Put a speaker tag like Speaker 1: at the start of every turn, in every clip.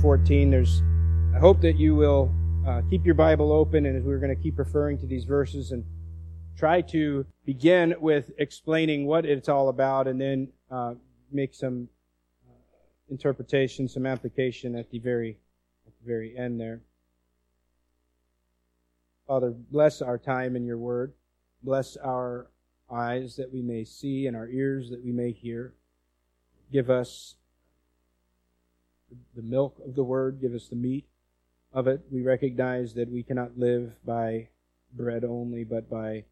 Speaker 1: 14. There's, I hope that you will uh, keep your Bible open, and as we're going to keep referring to these verses and try to begin with explaining what it's all about, and then uh, make some uh, interpretation, some application at the very, at the very end there. Father, bless our time in your word. Bless our eyes that we may see and our ears that we may hear. Give us the milk of the word. Give us the meat of it. We recognize that we cannot live by bread only, but by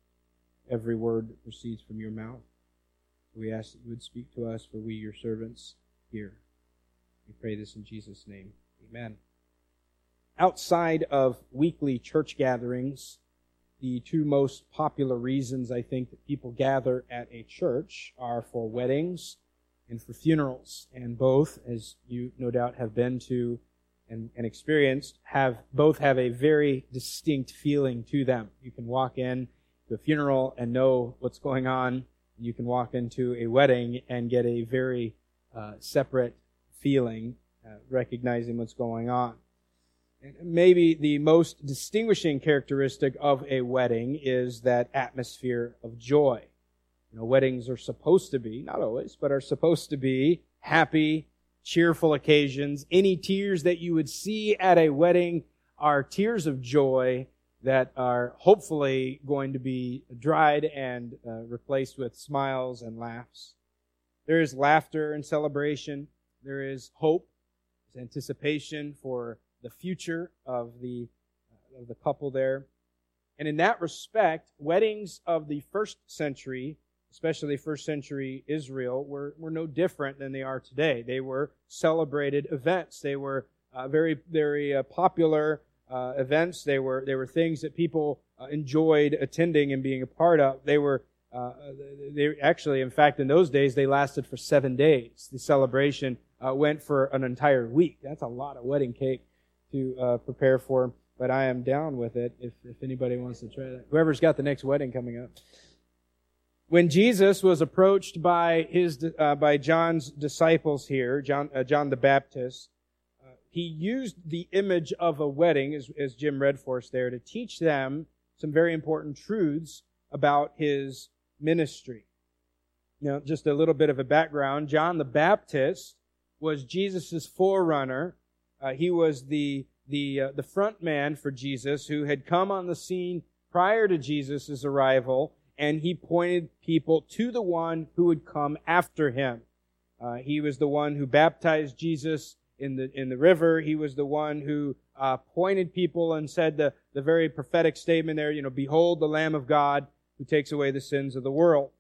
Speaker 1: every word that proceeds from your mouth. We ask that you would speak to us, for we, your servants, hear. We pray this in Jesus' name. Amen. Outside of weekly church gatherings, the two most popular reasons I think that people gather at a church are for weddings and for funerals. And both, as you no doubt have been to and, and experienced, have both have a very distinct feeling to them. You can walk in to a funeral and know what's going on. You can walk into a wedding and get a very uh, separate feeling, uh, recognizing what's going on. And maybe the most distinguishing characteristic of a wedding is that atmosphere of joy. You know, weddings are supposed to be, not always, but are supposed to be happy, cheerful occasions. Any tears that you would see at a wedding are tears of joy that are hopefully going to be dried and uh, replaced with smiles and laughs. There is laughter and celebration. There is hope. There's anticipation for the future of the, uh, of the couple there. And in that respect, weddings of the first century, especially first century Israel, were, were no different than they are today. They were celebrated events. They were uh, very, very uh, popular uh, events. They were, they were things that people uh, enjoyed attending and being a part of. They were, uh, they actually, in fact, in those days, they lasted for seven days. The celebration went for an entire week. That's a lot of wedding cake to uh, prepare for, but I am down with it if, if anybody wants to try that. Whoever's got the next wedding coming up. When Jesus was approached by his uh, by John's disciples here, John uh, John the Baptist, uh, he used the image of a wedding, as, as Jim read for us there, to teach them some very important truths about his ministry. Now, just a little bit of a background. John the Baptist was Jesus' forerunner uh, he was the the uh, the front man for Jesus, who had come on the scene prior to Jesus' arrival, and he pointed people to the one who would come after him. Uh, he was the one who baptized Jesus in the in the river. He was the one who uh, pointed people and said the the very prophetic statement there. You know, behold the Lamb of God who takes away the sins of the world.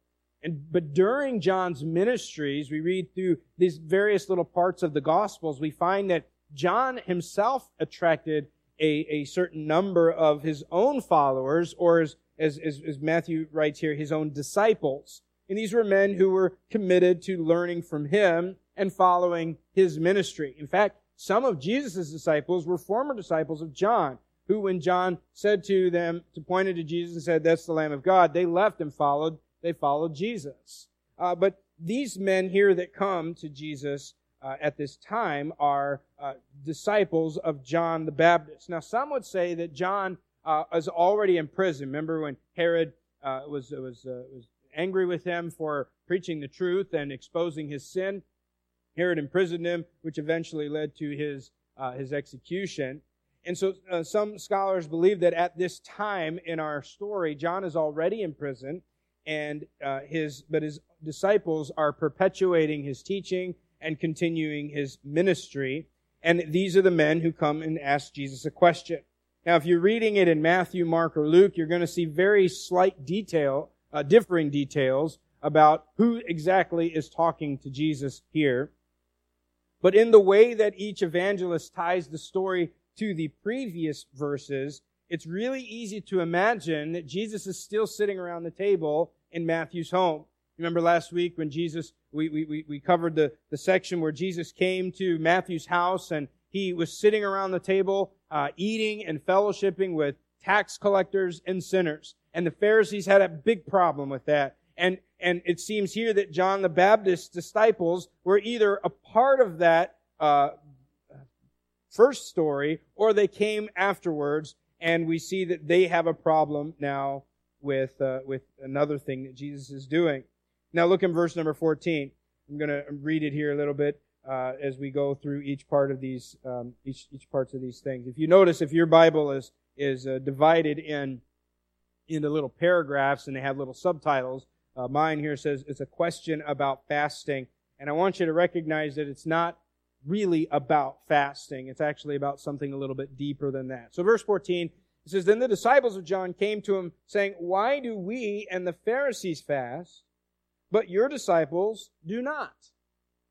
Speaker 1: And, but during John's ministries, we read through these various little parts of the Gospels, we find that John himself attracted a, a certain number of his own followers, or as, as, as Matthew writes here, his own disciples. And these were men who were committed to learning from him and following his ministry. In fact, some of Jesus' disciples were former disciples of John, who when John said to them, to pointed to Jesus and said, that's the Lamb of God, they left and followed, they followed Jesus. Uh, but these men here that come to Jesus uh, at this time are uh, disciples of John the Baptist. Now, some would say that John uh, is already in prison. Remember when Herod uh, was was uh, was angry with him for preaching the truth and exposing his sin? Herod imprisoned him, which eventually led to his uh, his execution. And so, some scholars believe that at this time in our story, John is already in prison, and his but his disciples are perpetuating his teaching and continuing his ministry. And these are the men who come and ask Jesus a question. Now, if you're reading it in Matthew, Mark, or Luke, you're going to see very slight detail, uh, differing details about who exactly is talking to Jesus here. But in the way that each evangelist ties the story to the previous verses, it's really easy to imagine that Jesus is still sitting around the table in Matthew's home. Remember last week when Jesus, we, we, we covered the, the section where Jesus came to Matthew's house and he was sitting around the table, uh, eating and fellowshipping with tax collectors and sinners. And the Pharisees had a big problem with that. And, and it seems here that John the Baptist's disciples were either a part of that uh, first story or they came afterwards and we see that they have a problem now with, uh, with another thing that Jesus is doing. Now look in verse number 14. I'm going to read it here a little bit uh, as we go through each part of these, um, each, each parts of these things. If you notice, if your Bible is, is uh, divided in, into little paragraphs and they have little subtitles, uh, mine here says it's a question about fasting. And I want you to recognize that it's not really about fasting. It's actually about something a little bit deeper than that. So verse 14, it says, Then the disciples of John came to him saying, Why do we and the Pharisees fast, but your disciples do not?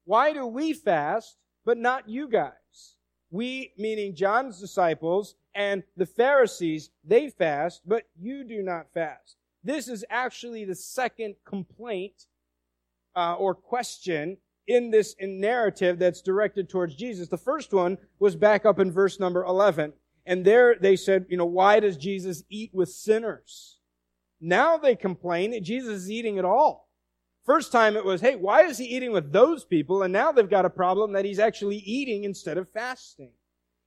Speaker 1: Why do we fast, but not you guys? We, meaning John's disciples and the Pharisees, they fast, but you do not fast. This is actually the second complaint uh, or question in this narrative that's directed towards Jesus. The first one was back up in verse number 11. And there they said, you know, why does Jesus eat with sinners? Now they complain that Jesus is eating at all. First time it was, hey, why is he eating with those people? And now they've got a problem that he's actually eating instead of fasting.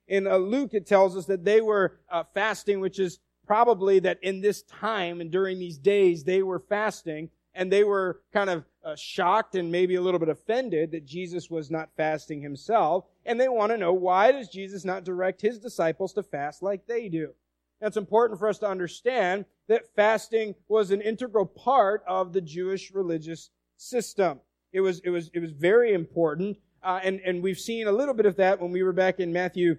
Speaker 1: In uh, Luke, it tells us that they were uh, fasting, which is probably that in this time and during these days, they were fasting and they were kind of uh, shocked and maybe a little bit offended that Jesus was not fasting himself. And they want to know why does Jesus not direct his disciples to fast like they do? That's important for us to understand that fasting was an integral part of the Jewish religious system. It was, it was, it was very important. Uh, and, and we've seen a little bit of that when we were back in Matthew,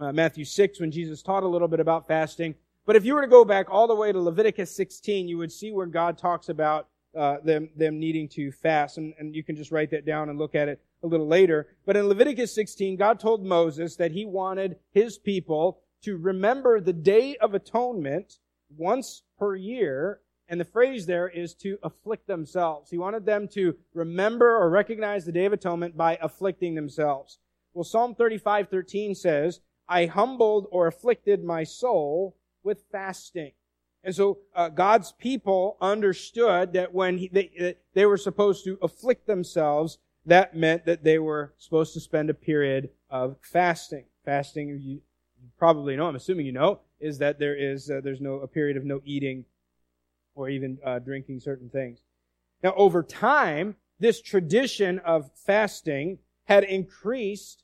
Speaker 1: uh, Matthew 6 when Jesus taught a little bit about fasting. But if you were to go back all the way to Leviticus 16, you would see where God talks about uh, them them needing to fast, and, and you can just write that down and look at it a little later. But in Leviticus 16, God told Moses that He wanted His people to remember the Day of Atonement once per year, and the phrase there is to afflict themselves. He wanted them to remember or recognize the Day of Atonement by afflicting themselves. Well, Psalm 35:13 says, "I humbled or afflicted my soul with fasting." And so uh, God's people understood that when he, they, they were supposed to afflict themselves, that meant that they were supposed to spend a period of fasting. Fasting, you probably know, I'm assuming you know, is that there is uh, there's no a period of no eating or even uh, drinking certain things. Now, over time, this tradition of fasting had increased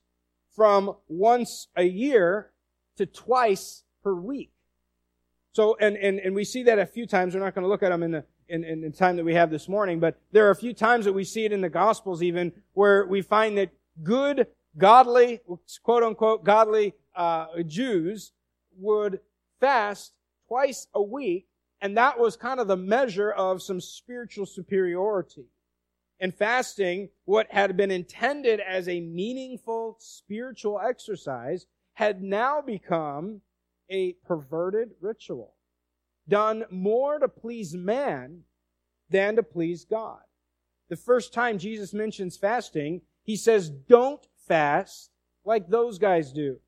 Speaker 1: from once a year to twice per week. So, and, and, and we see that a few times. We're not going to look at them in the, in, in the time that we have this morning, but there are a few times that we see it in the Gospels even where we find that good, godly, quote unquote, godly uh, Jews would fast twice a week, and that was kind of the measure of some spiritual superiority. And fasting, what had been intended as a meaningful spiritual exercise, had now become a perverted ritual, done more to please man than to please God. The first time Jesus mentions fasting, he says, don't fast like those guys do.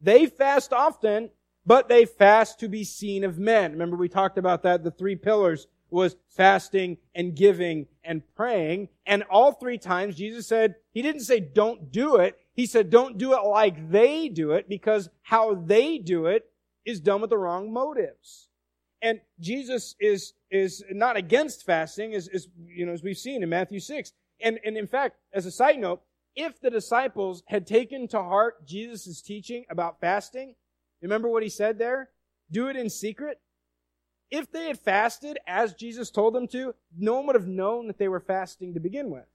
Speaker 1: They fast often, but they fast to be seen of men. Remember we talked about that, the three pillars was fasting and giving and praying. And all three times Jesus said, He didn't say don't do it. He said don't do it like they do it because how they do it is done with the wrong motives. And Jesus is, is not against fasting, as, as, you know, as we've seen in Matthew 6. And, and in fact, as a side note, if the disciples had taken to heart Jesus' teaching about fasting, remember what he said there? Do it in secret. If they had fasted as Jesus told them to, no one would have known that they were fasting to begin with.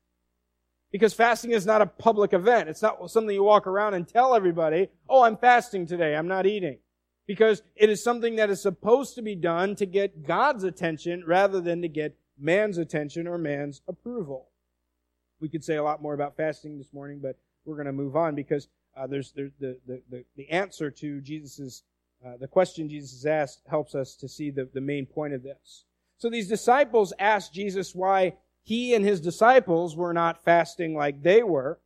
Speaker 1: Because fasting is not a public event. It's not something you walk around and tell everybody, oh, I'm fasting today. I'm not eating because it is something that is supposed to be done to get God's attention rather than to get man's attention or man's approval. We could say a lot more about fasting this morning, but we're going to move on because uh, there's, the, the, the, the, answer to Jesus's uh, the question Jesus asked helps us to see the, the main point of this. So these disciples asked Jesus why he and his disciples were not fasting like they were.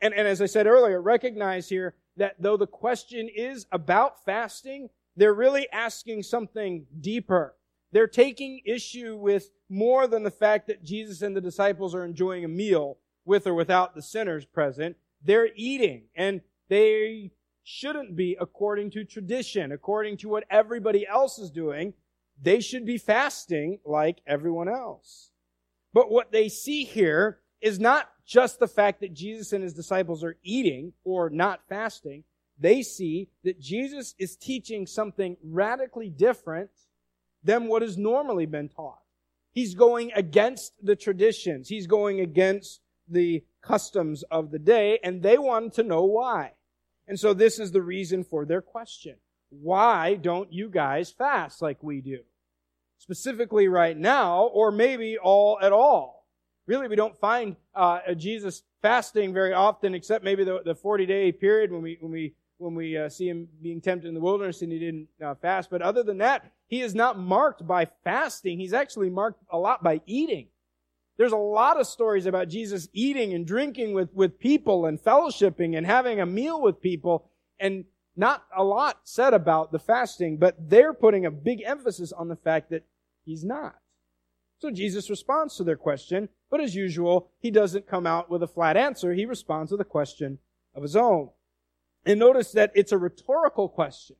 Speaker 1: And, and as I said earlier, recognize here that though the question is about fasting, they're really asking something deeper. They're taking issue with more than the fact that Jesus and the disciples are enjoying a meal with or without the sinners present. They're eating and they shouldn't be according to tradition, according to what everybody else is doing. They should be fasting like everyone else. But what they see here is not just the fact that Jesus and his disciples are eating or not fasting. They see that Jesus is teaching something radically different than what has normally been taught. He's going against the traditions. He's going against the customs of the day, and they wanted to know why. And so this is the reason for their question. Why don't you guys fast like we do? Specifically right now, or maybe all at all. Really, we don't find uh, Jesus fasting very often, except maybe the, the 40 day period when we, when we, when we uh, see him being tempted in the wilderness and he didn't uh, fast. But other than that, he is not marked by fasting. He's actually marked a lot by eating. There's a lot of stories about Jesus eating and drinking with, with people and fellowshipping and having a meal with people and not a lot said about the fasting, but they're putting a big emphasis on the fact that he's not. So Jesus responds to their question, but as usual, he doesn't come out with a flat answer. He responds with a question of his own. And notice that it's a rhetorical question.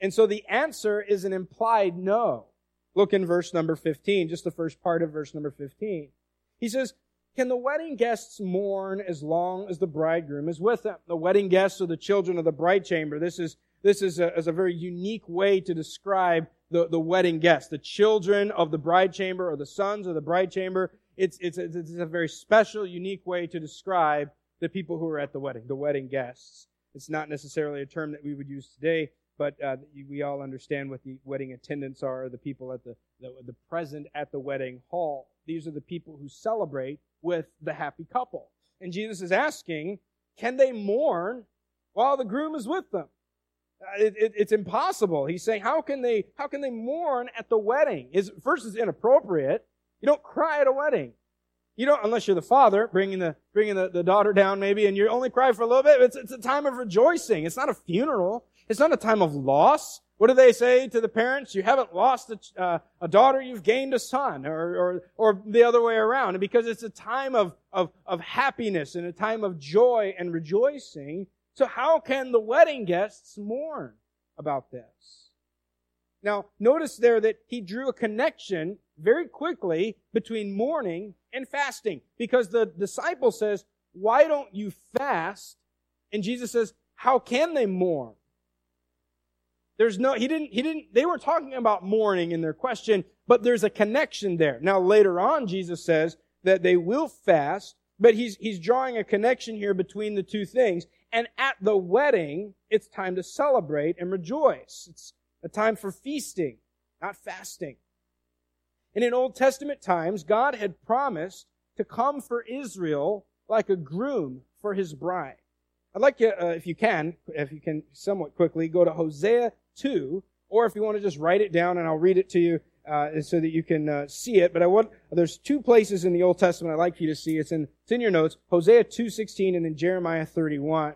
Speaker 1: And so the answer is an implied no. Look in verse number 15, just the first part of verse number 15. He says, Can the wedding guests mourn as long as the bridegroom is with them? The wedding guests are the children of the bride chamber. This is, this is a, is a very unique way to describe the, the wedding guests. The children of the bride chamber or the sons of the bride chamber. It's, it's, it's a very special, unique way to describe the people who are at the wedding, the wedding guests. It's not necessarily a term that we would use today but uh, we all understand what the wedding attendants are, the people at the, the, the present at the wedding hall. These are the people who celebrate with the happy couple. And Jesus is asking, can they mourn while the groom is with them? Uh, it, it, it's impossible. He's saying, how can they, how can they mourn at the wedding? Is, first, it's inappropriate. You don't cry at a wedding. You don't, unless you're the father, bringing the, bringing the, the daughter down maybe, and you only cry for a little bit. It's, it's a time of rejoicing. It's not a funeral. It's not a time of loss. What do they say to the parents? You haven't lost a, uh, a daughter, you've gained a son, or, or, or the other way around. And because it's a time of, of, of happiness and a time of joy and rejoicing. So how can the wedding guests mourn about this? Now, notice there that he drew a connection very quickly between mourning and fasting. Because the disciple says, why don't you fast? And Jesus says, how can they mourn? There's no, he didn't, he didn't, they were talking about mourning in their question, but there's a connection there. Now later on, Jesus says that they will fast, but he's, he's drawing a connection here between the two things. And at the wedding, it's time to celebrate and rejoice. It's a time for feasting, not fasting. And in Old Testament times, God had promised to come for Israel like a groom for his bride. I'd like you, uh, if you can, if you can somewhat quickly, go to Hosea 2, or if you want to just write it down and I'll read it to you uh, so that you can uh, see it. But I want, there's two places in the Old Testament I'd like you to see. It's in, it's in your notes, Hosea 2.16 and in Jeremiah 31.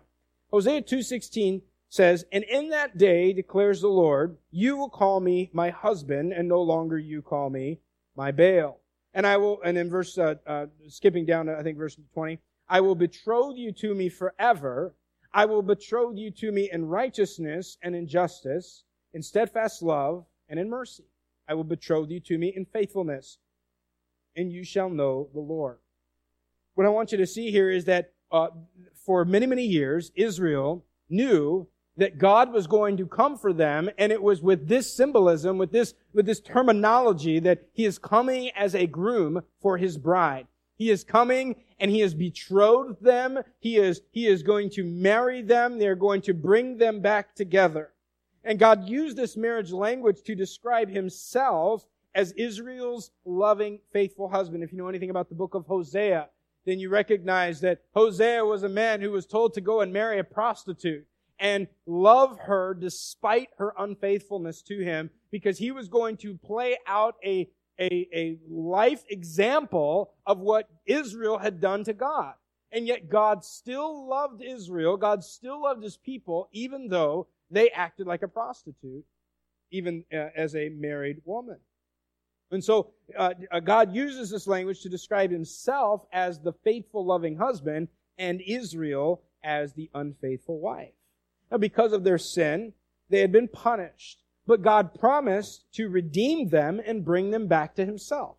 Speaker 1: Hosea 2.16 says, And in that day, declares the Lord, you will call me my husband, and no longer you call me my Baal. And I will, and in verse, uh, uh, skipping down to, I think, verse 20, I will betroth you to me forever. I will betroth you to me in righteousness and in justice, in steadfast love and in mercy. I will betroth you to me in faithfulness, and you shall know the Lord. What I want you to see here is that uh, for many, many years, Israel knew that God was going to come for them, and it was with this symbolism, with this, with this terminology that He is coming as a groom for His bride. He is coming and He has betrothed them. He is, He is going to marry them. They're going to bring them back together. And God used this marriage language to describe Himself as Israel's loving, faithful husband. If you know anything about the book of Hosea, then you recognize that Hosea was a man who was told to go and marry a prostitute and love her despite her unfaithfulness to him because he was going to play out a, a, a life example of what Israel had done to God. And yet God still loved Israel. God still loved his people, even though they acted like a prostitute, even uh, as a married woman. And so uh, uh God uses this language to describe himself as the faithful, loving husband and Israel as the unfaithful wife. Now, because of their sin, they had been punished, but God promised to redeem them and bring them back to himself.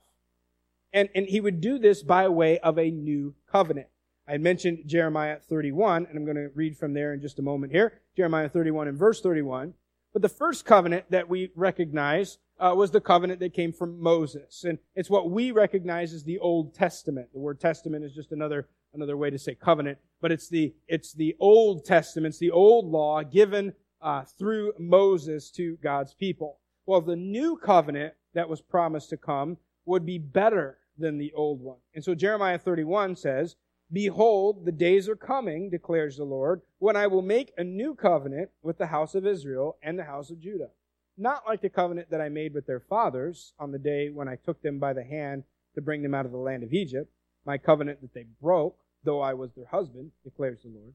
Speaker 1: And, and he would do this by way of a new covenant. I mentioned Jeremiah 31, and I'm going to read from there in just a moment here. Jeremiah 31 and verse 31. But the first covenant that we recognize uh, was the covenant that came from Moses. And it's what we recognize as the Old Testament. The word testament is just another, another way to say covenant, but it's the, it's the Old Testament, it's the old law given uh, through Moses to God's people. Well, the new covenant that was promised to come would be better than the old one. And so Jeremiah 31 says, Behold, the days are coming, declares the Lord, when I will make a new covenant with the house of Israel and the house of Judah. Not like the covenant that I made with their fathers on the day when I took them by the hand to bring them out of the land of Egypt, my covenant that they broke, though I was their husband, declares the Lord.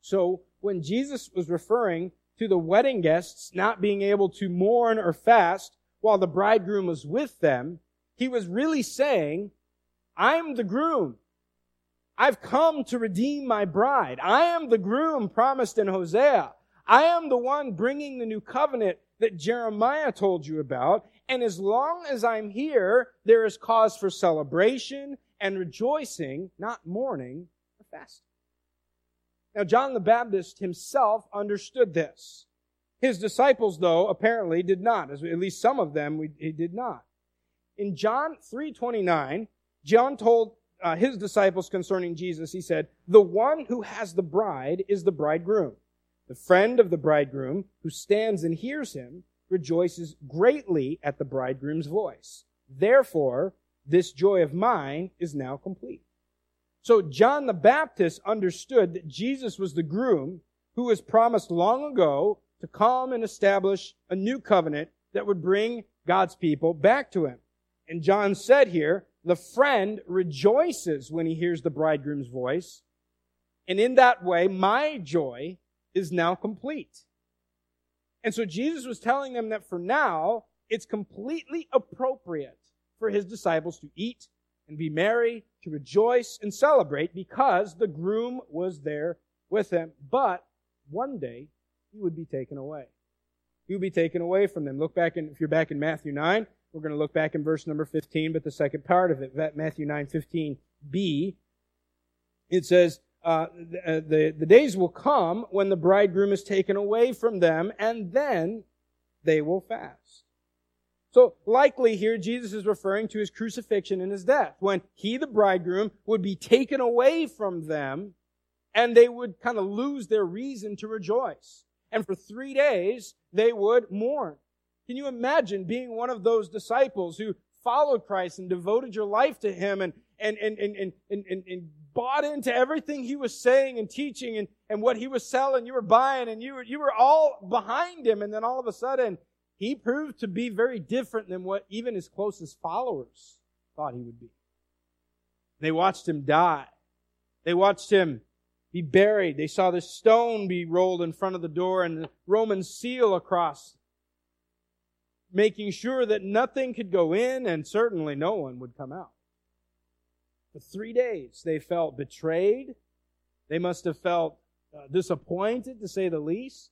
Speaker 1: So, when Jesus was referring to the wedding guests not being able to mourn or fast while the bridegroom was with them, he was really saying, I'm the groom. I've come to redeem my bride. I am the groom promised in Hosea. I am the one bringing the new covenant that Jeremiah told you about. And as long as I'm here, there is cause for celebration and rejoicing, not mourning or fasting. Now, John the Baptist himself understood this. His disciples, though, apparently did not. At least some of them, he did not. In John 3.29, John told uh, his disciples concerning Jesus, he said, The one who has the bride is the bridegroom. The friend of the bridegroom who stands and hears him rejoices greatly at the bridegroom's voice. Therefore, this joy of mine is now complete. So John the Baptist understood that Jesus was the groom who was promised long ago to come and establish a new covenant that would bring God's people back to him. And John said here, the friend rejoices when he hears the bridegroom's voice. And in that way, my joy is now complete. And so Jesus was telling them that for now, it's completely appropriate for his disciples to eat and be merry, to rejoice and celebrate because the groom was there with them. But one day, he would be taken away. He would be taken away from them. Look back in, if you're back in Matthew 9, we're going to look back in verse number 15, but the second part of it, Matthew 9, 15b, it says, uh, the, uh, the, the days will come when the bridegroom is taken away from them, and then they will fast. So likely here Jesus is referring to his crucifixion and his death, when he, the bridegroom, would be taken away from them, and they would kind of lose their reason to rejoice. And for three days, they would mourn. Can you imagine being one of those disciples who followed Christ and devoted your life to Him and, and, and, and, and, and, and bought into everything He was saying and teaching and, and what He was selling, you were buying and you were, you were all behind Him and then all of a sudden He proved to be very different than what even His closest followers thought He would be. They watched Him die. They watched Him be buried. They saw the stone be rolled in front of the door and the Roman seal across making sure that nothing could go in and certainly no one would come out. For three days, they felt betrayed. They must have felt uh, disappointed, to say the least.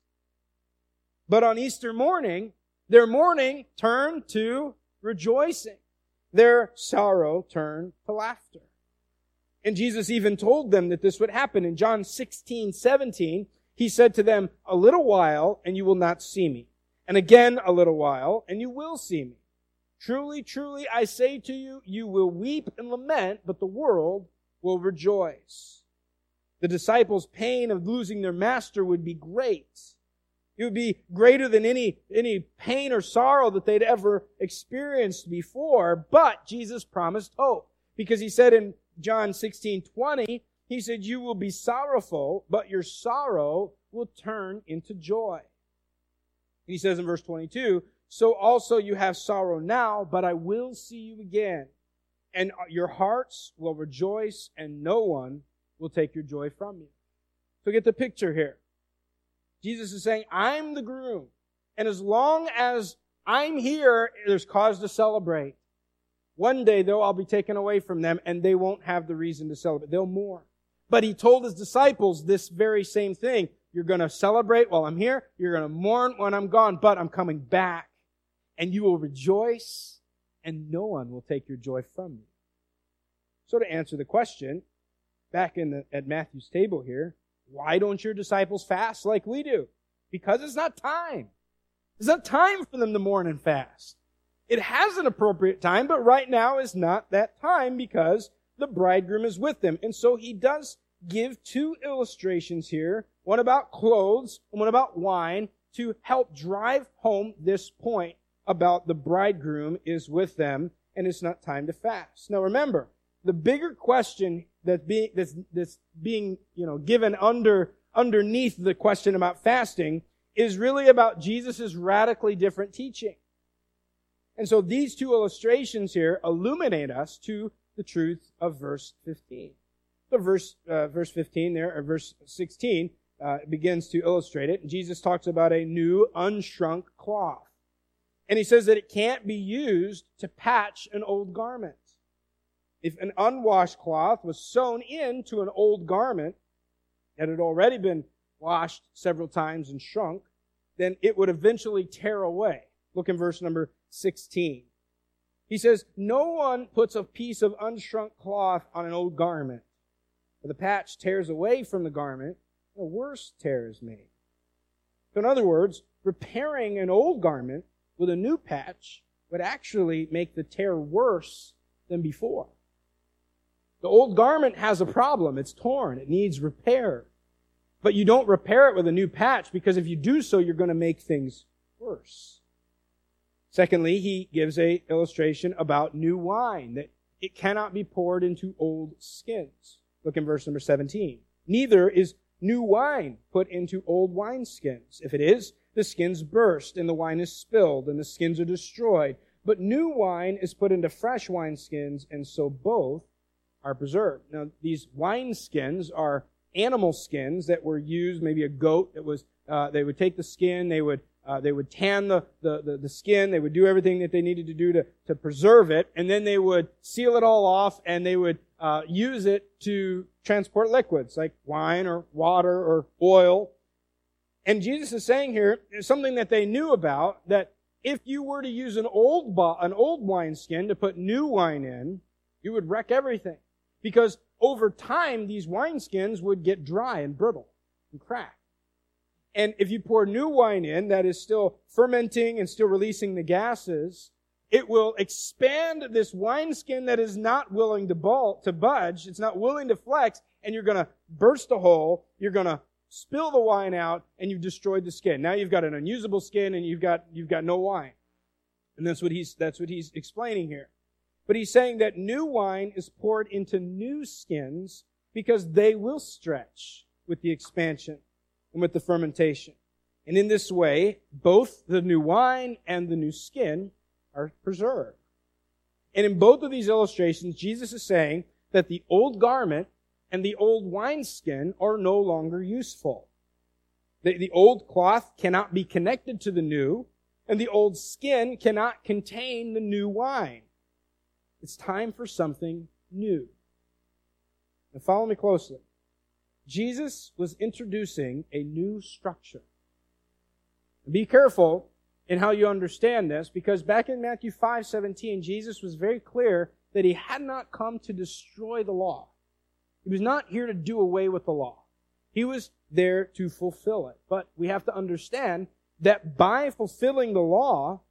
Speaker 1: But on Easter morning, their mourning turned to rejoicing. Their sorrow turned to laughter. And Jesus even told them that this would happen. In John 16, 17, he said to them, A little while and you will not see me and again a little while, and you will see me. Truly, truly, I say to you, you will weep and lament, but the world will rejoice. The disciples' pain of losing their master would be great. It would be greater than any, any pain or sorrow that they'd ever experienced before, but Jesus promised hope. Because he said in John 16, 20, He said, You will be sorrowful, but your sorrow will turn into joy. He says in verse 22, So also you have sorrow now, but I will see you again. And your hearts will rejoice, and no one will take your joy from you. So get the picture here. Jesus is saying, I'm the groom. And as long as I'm here, there's cause to celebrate. One day, though, I'll be taken away from them and they won't have the reason to celebrate. They'll mourn. But he told his disciples this very same thing. You're going to celebrate while I'm here. You're going to mourn when I'm gone, but I'm coming back. And you will rejoice and no one will take your joy from you. So to answer the question, back in the, at Matthew's table here, why don't your disciples fast like we do? Because it's not time. It's not time for them to mourn and fast. It has an appropriate time, but right now is not that time because the bridegroom is with them. And so he does give two illustrations here, one about clothes and one about wine to help drive home this point about the bridegroom is with them and it's not time to fast. Now remember, the bigger question that's being, that's, that's being, you know, given under, underneath the question about fasting is really about Jesus' radically different teaching. And so these two illustrations here illuminate us to the truth of verse 15. So verse, uh, verse 15 there, or verse 16, uh, begins to illustrate it. Jesus talks about a new unshrunk cloth. And he says that it can't be used to patch an old garment. If an unwashed cloth was sewn into an old garment that had already been washed several times and shrunk, then it would eventually tear away. Look in verse number 16. He says, No one puts a piece of unshrunk cloth on an old garment. For the patch tears away from the garment, and a worse tear is made. So, in other words, repairing an old garment with a new patch would actually make the tear worse than before. The old garment has a problem. It's torn. It needs repair. But you don't repair it with a new patch because if you do so, you're going to make things worse. Secondly, he gives a illustration about new wine that it cannot be poured into old skins. Look in verse number 17. Neither is new wine put into old wineskins. If it is, the skins burst and the wine is spilled and the skins are destroyed. But new wine is put into fresh wineskins and so both are preserved. Now, these wine skins are animal skins that were used, maybe a goat that was, uh, they would take the skin, they would, uh, they would tan the, the, the, the, skin, they would do everything that they needed to do to, to preserve it, and then they would seal it all off and they would uh, use it to transport liquids like wine or water or oil. And Jesus is saying here something that they knew about that if you were to use an old an old wine skin to put new wine in, you would wreck everything because over time, these wineskins would get dry and brittle and crack. And if you pour new wine in that is still fermenting and still releasing the gases, it will expand this wineskin that is not willing to, to budge. It's not willing to flex, and you're going to burst a hole. You're going to spill the wine out, and you've destroyed the skin. Now you've got an unusable skin, and you've got you've got no wine. And that's what he's that's what he's explaining here. But he's saying that new wine is poured into new skins because they will stretch with the expansion and with the fermentation. And in this way, both the new wine and the new skin are preserved. And in both of these illustrations, Jesus is saying that the old garment and the old wineskin are no longer useful. The, the old cloth cannot be connected to the new, and the old skin cannot contain the new wine. It's time for something new. Now follow me closely. Jesus was introducing a new structure. Be careful in how you understand this because back in Matthew 5:17 Jesus was very clear that he had not come to destroy the law. He was not here to do away with the law. He was there to fulfill it. But we have to understand that by fulfilling the law,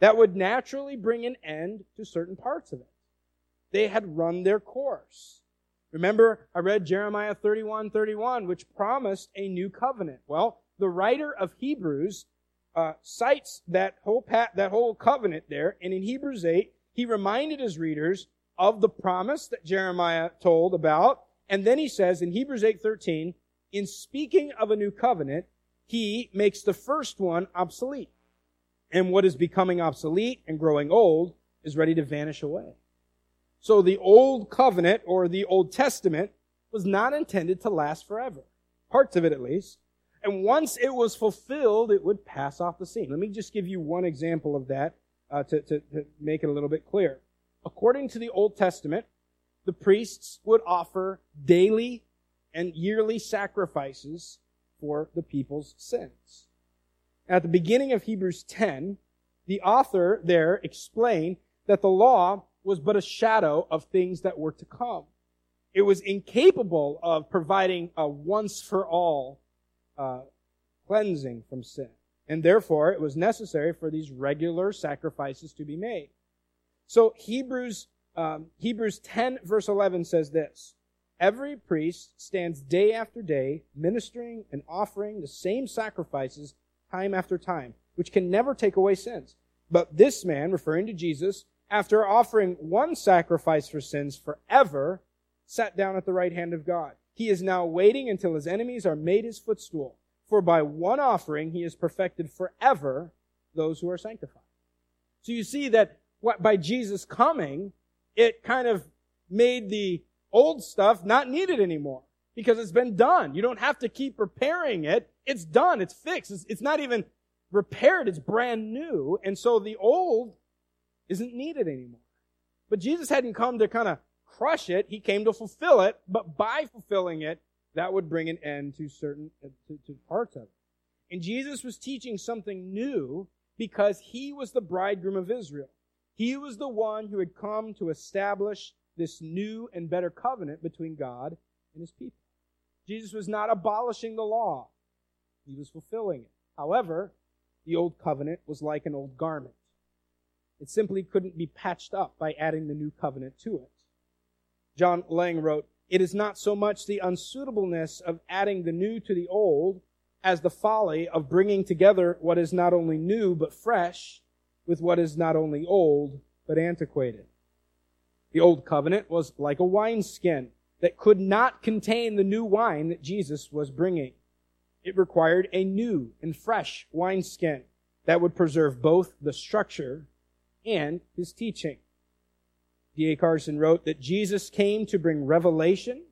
Speaker 1: that would naturally bring an end to certain parts of it. They had run their course. Remember, I read Jeremiah 31, 31, which promised a new covenant. Well, the writer of Hebrews uh, cites that whole pat, that whole covenant there, and in Hebrews 8, he reminded his readers of the promise that Jeremiah told about, And then he says in Hebrews 8:13, in speaking of a new covenant, he makes the first one obsolete. And what is becoming obsolete and growing old is ready to vanish away. So the old covenant or the Old Testament was not intended to last forever. Parts of it at least. And once it was fulfilled, it would pass off the scene. Let me just give you one example of that uh, to, to, to make it a little bit clear. According to the Old Testament, the priests would offer daily and yearly sacrifices for the people's sins. At the beginning of Hebrews 10, the author there explained that the law was but a shadow of things that were to come. It was incapable of providing a once for all uh, cleansing from sin. And therefore, it was necessary for these regular sacrifices to be made. So Hebrews, um, Hebrews 10 verse 11 says this, Every priest stands day after day ministering and offering the same sacrifices time after time, which can never take away sins. But this man, referring to Jesus, after offering one sacrifice for sins forever, sat down at the right hand of God. He is now waiting until his enemies are made his footstool. For by one offering he has perfected forever those who are sanctified. So you see that what, by Jesus coming, it kind of made the old stuff not needed anymore because it's been done. You don't have to keep repairing it. It's done. It's fixed. It's, it's not even repaired. It's brand new. And so the old isn't needed anymore. But Jesus hadn't come to kind of crush it. He came to fulfill it. But by fulfilling it, that would bring an end to certain uh, to, to parts of it. And Jesus was teaching something new because he was the bridegroom of Israel. He was the one who had come to establish this new and better covenant between God and his people. Jesus was not abolishing the law. He was fulfilling it. However, the old covenant was like an old garment. It simply couldn't be patched up by adding the new covenant to it. John Lang wrote, It is not so much the unsuitableness of adding the new to the old as the folly of bringing together what is not only new but fresh with what is not only old but antiquated. The old covenant was like a wineskin that could not contain the new wine that Jesus was bringing. It required a new and fresh wineskin that would preserve both the structure and his teaching. D.A. Carson wrote that Jesus came to bring revelation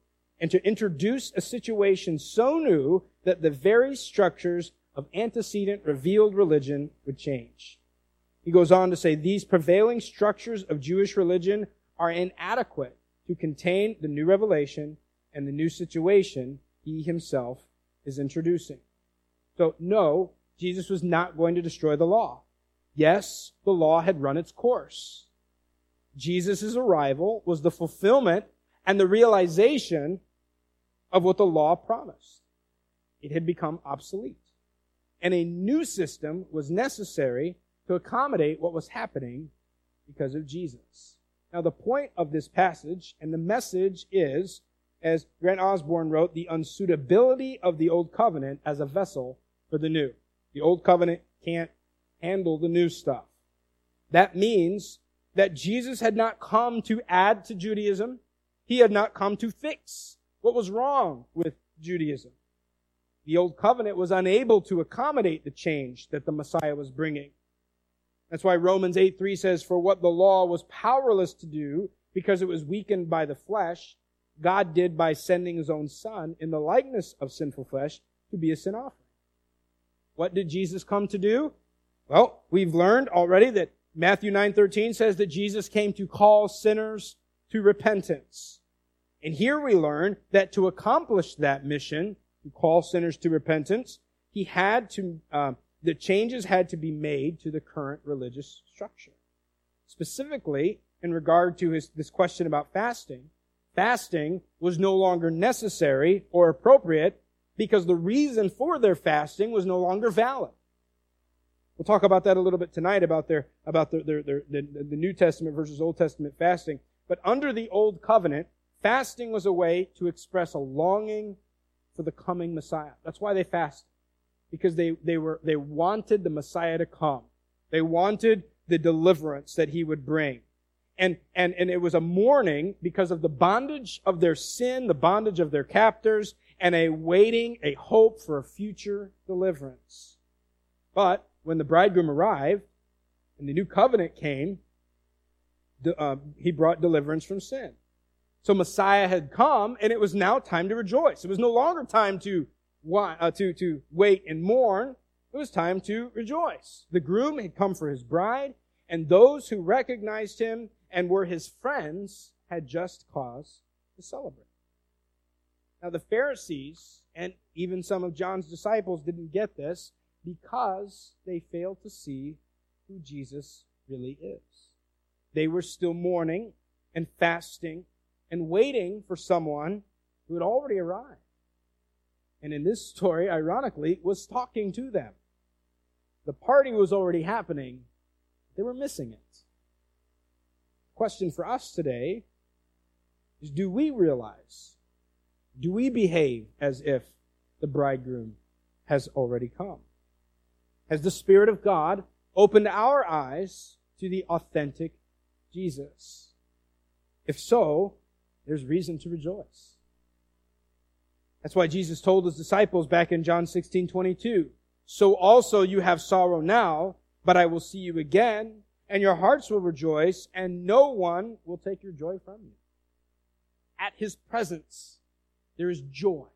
Speaker 1: and to introduce a situation so new that the very structures of antecedent revealed religion would change. He goes on to say these prevailing structures of Jewish religion are inadequate to contain the new revelation and the new situation he himself is introducing. So no, Jesus was not going to destroy the law. Yes, the law had run its course. Jesus' arrival was the fulfillment and the realization of what the law promised. It had become obsolete. And a new system was necessary to accommodate what was happening because of Jesus. Now, the point of this passage and the message is, as Grant Osborne wrote, the unsuitability of the old covenant as a vessel for the new. The old covenant can't handle the new stuff. That means that Jesus had not come to add to Judaism. He had not come to fix what was wrong with Judaism. The old covenant was unable to accommodate the change that the Messiah was bringing. That's why Romans 8 3 says, For what the law was powerless to do because it was weakened by the flesh, God did by sending his own son in the likeness of sinful flesh to be a sin offering. What did Jesus come to do? Well, we've learned already that Matthew 9:13 says that Jesus came to call sinners to repentance. And here we learn that to accomplish that mission, to call sinners to repentance, he had to uh, the changes had to be made to the current religious structure. Specifically, in regard to his, this question about fasting, fasting was no longer necessary or appropriate because the reason for their fasting was no longer valid. We'll talk about that a little bit tonight about their about their, their, their, the, the New Testament versus Old Testament fasting. But under the Old Covenant, fasting was a way to express a longing for the coming Messiah. That's why they fasted because they, they were, they wanted the Messiah to come. They wanted the deliverance that he would bring. and, and, and it was a mourning because of the bondage of their sin, the bondage of their captors, and a waiting, a hope for a future deliverance. But when the bridegroom arrived and the new covenant came, uh, he brought deliverance from sin. So Messiah had come, and it was now time to rejoice. It was no longer time to Uh, to to wait and mourn. It was time to rejoice. The groom had come for his bride, and those who recognized him and were his friends had just cause to celebrate. Now, the Pharisees and even some of John's disciples didn't get this because they failed to see who Jesus really is. They were still mourning and fasting and waiting for someone who had already arrived. And in this story, ironically, was talking to them. The party was already happening. They were missing it question for us today is do we realize, do we behave as if the bridegroom has already come? Has the Spirit of God opened our eyes to the authentic Jesus? If so, there's reason to rejoice. That's why Jesus told his disciples back in John 16, 22, So also you have sorrow now, but I will see you again, and your hearts will rejoice, and no one will take your joy from you. At his presence, there is joy.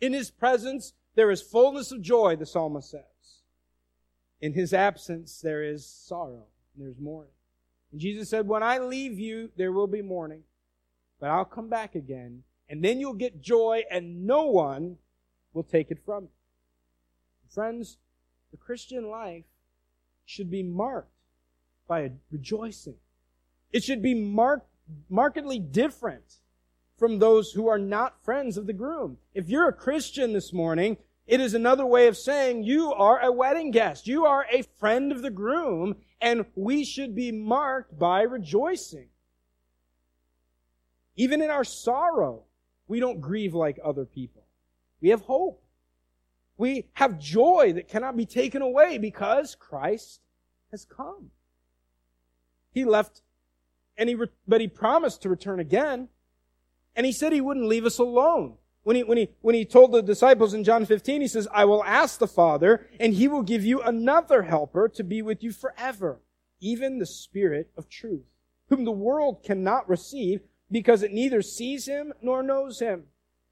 Speaker 1: In his presence, there is fullness of joy, the psalmist says. In his absence, there is sorrow, and there's mourning. And Jesus said, When I leave you, there will be mourning, but I'll come back again, and then you'll get joy, and no one will take it from you. Friends, the Christian life should be marked by rejoicing. It should be marked, markedly different from those who are not friends of the groom. If you're a Christian this morning, it is another way of saying you are a wedding guest. You are a friend of the groom, and we should be marked by rejoicing. Even in our sorrow, we don't grieve like other people. We have hope. We have joy that cannot be taken away because Christ has come. He left, and he, re- but he promised to return again. And he said he wouldn't leave us alone. When he, when he, when he told the disciples in John 15, he says, I will ask the Father, and he will give you another helper to be with you forever, even the Spirit of truth, whom the world cannot receive because it neither sees him nor knows him.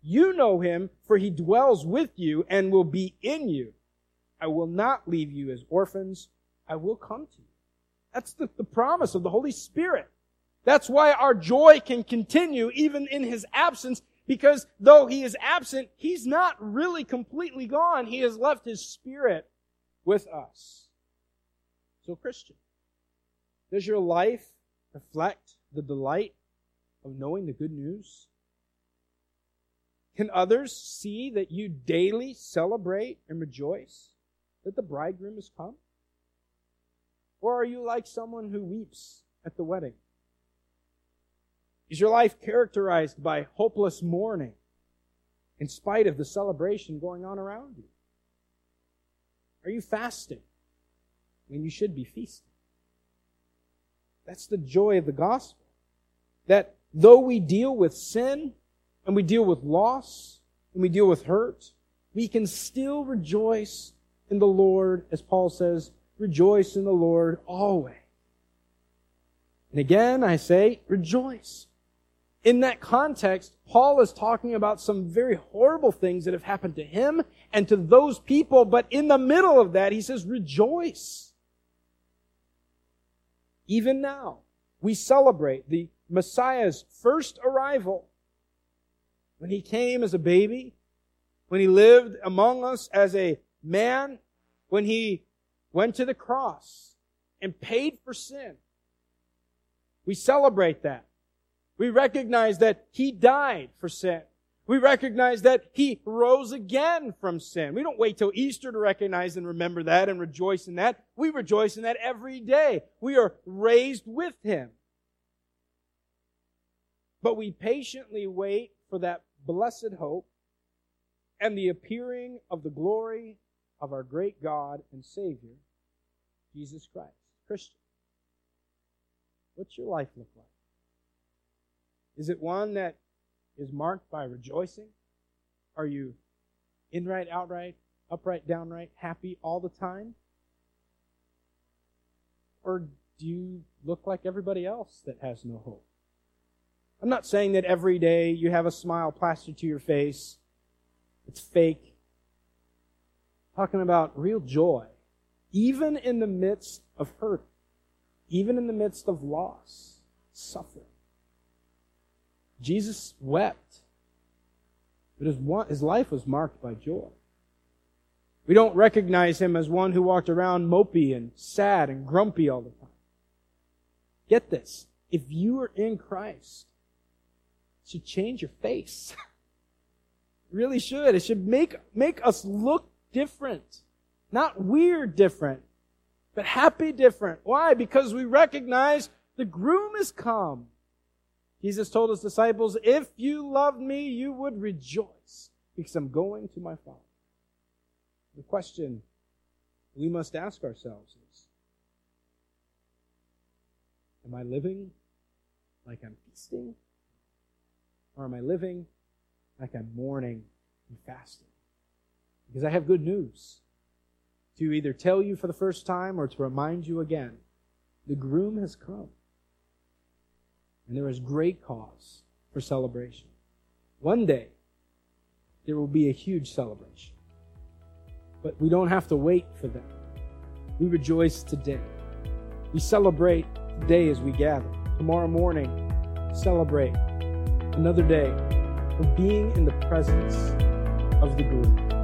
Speaker 1: You know him, for he dwells with you and will be in you. I will not leave you as orphans. I will come to you. That's the, the promise of the Holy Spirit. That's why our joy can continue even in His absence, because though He is absent, He's not really completely gone. He has left His Spirit with us. So, Christian, does your life reflect the delight of knowing the good news? Can others see that you daily celebrate and rejoice that the bridegroom has come? Or are you like someone who weeps at the wedding? Is your life characterized by hopeless mourning in spite of the celebration going on around you? Are you fasting when you should be feasting? That's the joy of the gospel. That though we deal with sin and we deal with loss and we deal with hurt, we can still rejoice in the Lord, as Paul says, Rejoice in the Lord always. And again, I say, rejoice. In that context, Paul is talking about some very horrible things that have happened to him and to those people, but in the middle of that, he says, rejoice. Even now, we celebrate the Messiah's first arrival when he came as a baby, when he lived among us as a man, when he went to the cross and paid for sin. We celebrate that. We recognize that He died for sin. We recognize that He rose again from sin. We don't wait till Easter to recognize and remember that and rejoice in that. We rejoice in that every day. We are raised with Him. But we patiently wait for that blessed hope and the appearing of the glory of our great God and Savior, Jesus Christ. Christian. What's your life look like? Is it one that is marked by rejoicing? Are you in right, outright, upright, downright, happy all the time? Or do you look like everybody else that has no hope? I'm not saying that every day you have a smile plastered to your face. It's fake. talking about real joy, even in the midst of hurt, even in the midst of loss, suffering. Jesus wept, but his, his life was marked by joy. We don't recognize him as one who walked around mopey and sad and grumpy all the time. Get this. If you are in Christ, should change your face. really should. It should make, make us look different. Not weird different, but happy different. Why? Because we recognize the groom has come. Jesus told his disciples, if you loved me, you would rejoice because I'm going to my Father. The question we must ask ourselves is, am I living like I'm feasting? Or am I living like I'm mourning and fasting? Because I have good news to either tell you for the first time or to remind you again. The groom has come. And there is great cause for celebration. One day, there will be a huge celebration. But we don't have to wait for that. We rejoice today. We celebrate today as we gather. Tomorrow morning, celebrate another day of being in the presence of the groom.